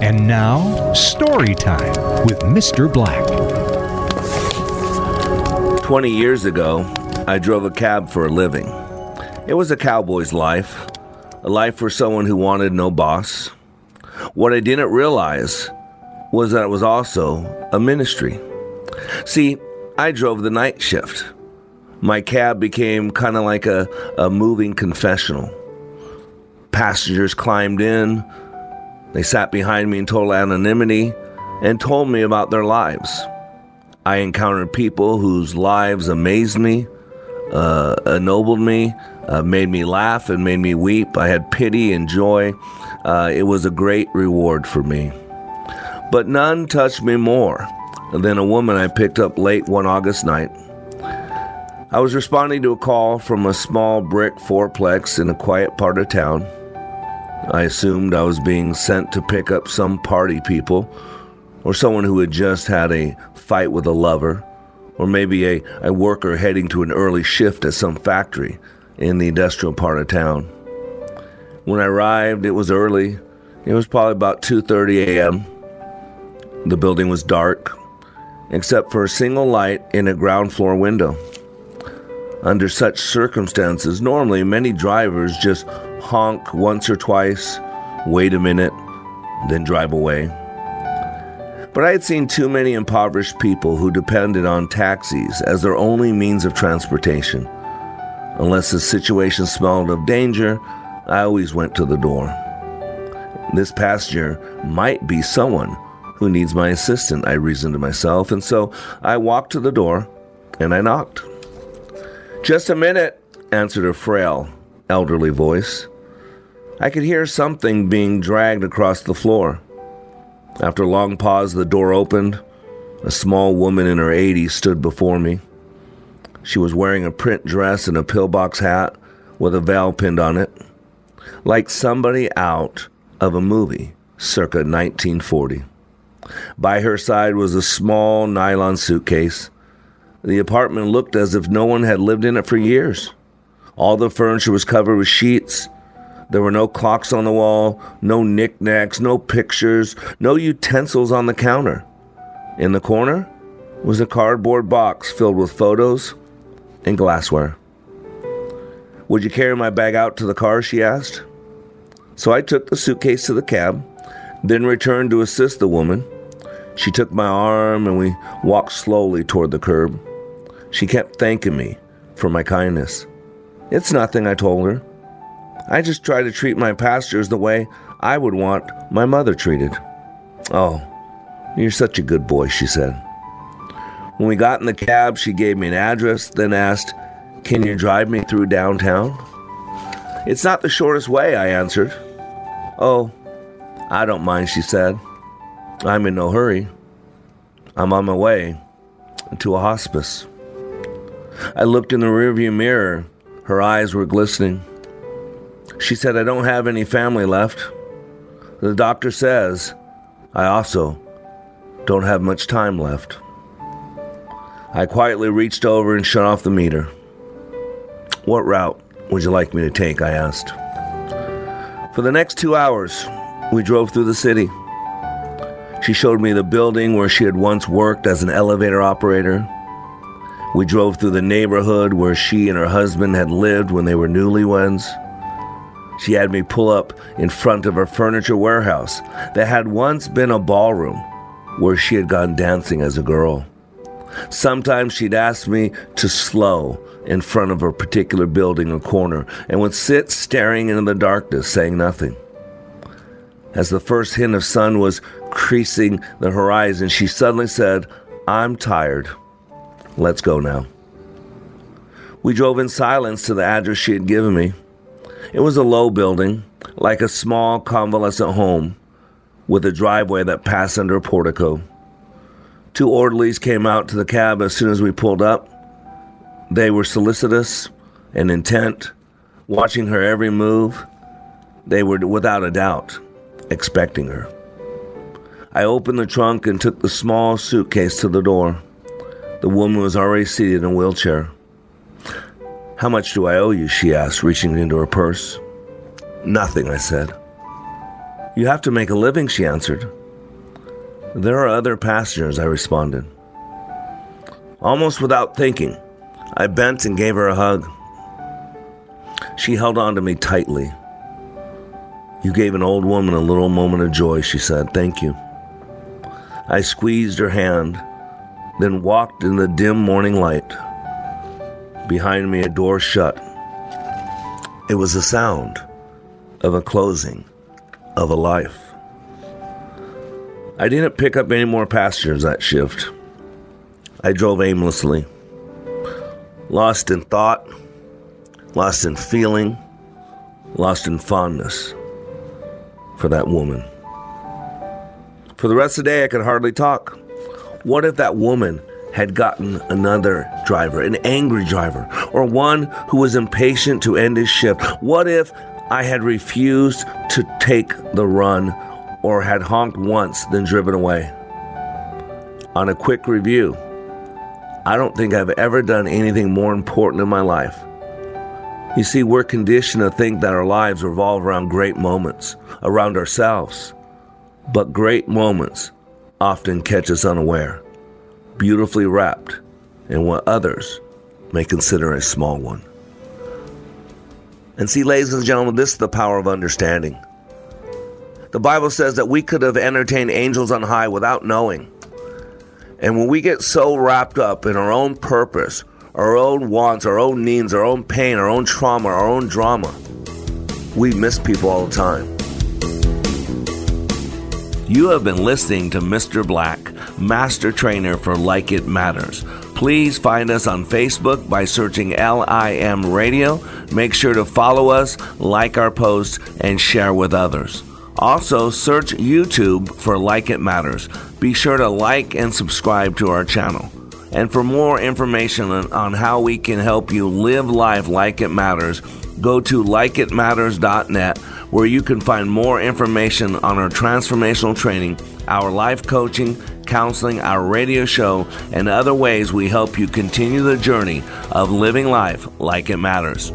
And now, story time with Mr. Black. 20 years ago, I drove a cab for a living. It was a cowboy's life, a life for someone who wanted no boss. What I didn't realize was that it was also a ministry. See, I drove the night shift. My cab became kind of like a, a moving confessional. Passengers climbed in, they sat behind me in total anonymity and told me about their lives. I encountered people whose lives amazed me, uh, ennobled me, uh, made me laugh, and made me weep. I had pity and joy. Uh, it was a great reward for me. But none touched me more than a woman I picked up late one August night. I was responding to a call from a small brick fourplex in a quiet part of town. I assumed I was being sent to pick up some party people, or someone who had just had a fight with a lover, or maybe a, a worker heading to an early shift at some factory in the industrial part of town. When I arrived, it was early. It was probably about 2:30 a.m. The building was dark, except for a single light in a ground floor window. Under such circumstances, normally many drivers just honk once or twice, wait a minute, then drive away. But I had seen too many impoverished people who depended on taxis as their only means of transportation. Unless the situation smelled of danger, I always went to the door. This passenger might be someone who needs my assistance, I reasoned to myself, and so I walked to the door and I knocked. Just a minute, answered a frail, elderly voice. I could hear something being dragged across the floor. After a long pause, the door opened. A small woman in her 80s stood before me. She was wearing a print dress and a pillbox hat with a veil pinned on it, like somebody out of a movie circa 1940. By her side was a small nylon suitcase. The apartment looked as if no one had lived in it for years. All the furniture was covered with sheets. There were no clocks on the wall, no knickknacks, no pictures, no utensils on the counter. In the corner was a cardboard box filled with photos and glassware. Would you carry my bag out to the car? she asked. So I took the suitcase to the cab, then returned to assist the woman. She took my arm and we walked slowly toward the curb. She kept thanking me for my kindness. It's nothing, I told her. I just try to treat my passengers the way I would want my mother treated. Oh, you're such a good boy, she said. When we got in the cab, she gave me an address, then asked, Can you drive me through downtown? It's not the shortest way, I answered. Oh, I don't mind, she said. I'm in no hurry. I'm on my way to a hospice. I looked in the rearview mirror. Her eyes were glistening. She said, I don't have any family left. The doctor says I also don't have much time left. I quietly reached over and shut off the meter. What route would you like me to take? I asked. For the next two hours, we drove through the city. She showed me the building where she had once worked as an elevator operator. We drove through the neighborhood where she and her husband had lived when they were newlyweds. She had me pull up in front of her furniture warehouse that had once been a ballroom where she had gone dancing as a girl. Sometimes she'd ask me to slow in front of a particular building or corner and would sit staring into the darkness, saying nothing. As the first hint of sun was creasing the horizon, she suddenly said, I'm tired. Let's go now. We drove in silence to the address she had given me. It was a low building, like a small convalescent home, with a driveway that passed under a portico. Two orderlies came out to the cab as soon as we pulled up. They were solicitous and intent, watching her every move. They were, without a doubt, expecting her. I opened the trunk and took the small suitcase to the door. The woman was already seated in a wheelchair. How much do I owe you? she asked, reaching into her purse. Nothing, I said. You have to make a living, she answered. There are other passengers, I responded. Almost without thinking, I bent and gave her a hug. She held on to me tightly. You gave an old woman a little moment of joy, she said. Thank you. I squeezed her hand, then walked in the dim morning light. Behind me, a door shut. It was the sound of a closing of a life. I didn't pick up any more passengers that shift. I drove aimlessly, lost in thought, lost in feeling, lost in fondness for that woman. For the rest of the day, I could hardly talk. What if that woman had gotten another driver, an angry driver, or one who was impatient to end his shift? What if I had refused to take the run or had honked once, then driven away? On a quick review, I don't think I've ever done anything more important in my life. You see, we're conditioned to think that our lives revolve around great moments, around ourselves. But great moments often catch us unaware, beautifully wrapped in what others may consider a small one. And see, ladies and gentlemen, this is the power of understanding. The Bible says that we could have entertained angels on high without knowing. And when we get so wrapped up in our own purpose, our own wants, our own needs, our own pain, our own trauma, our own drama, we miss people all the time. You have been listening to Mr. Black, Master Trainer for Like It Matters. Please find us on Facebook by searching LIM Radio. Make sure to follow us, like our posts, and share with others. Also, search YouTube for Like It Matters. Be sure to like and subscribe to our channel. And for more information on how we can help you live life like it matters, go to likeitmatters.net where you can find more information on our transformational training, our life coaching, counseling, our radio show, and other ways we help you continue the journey of living life like it matters.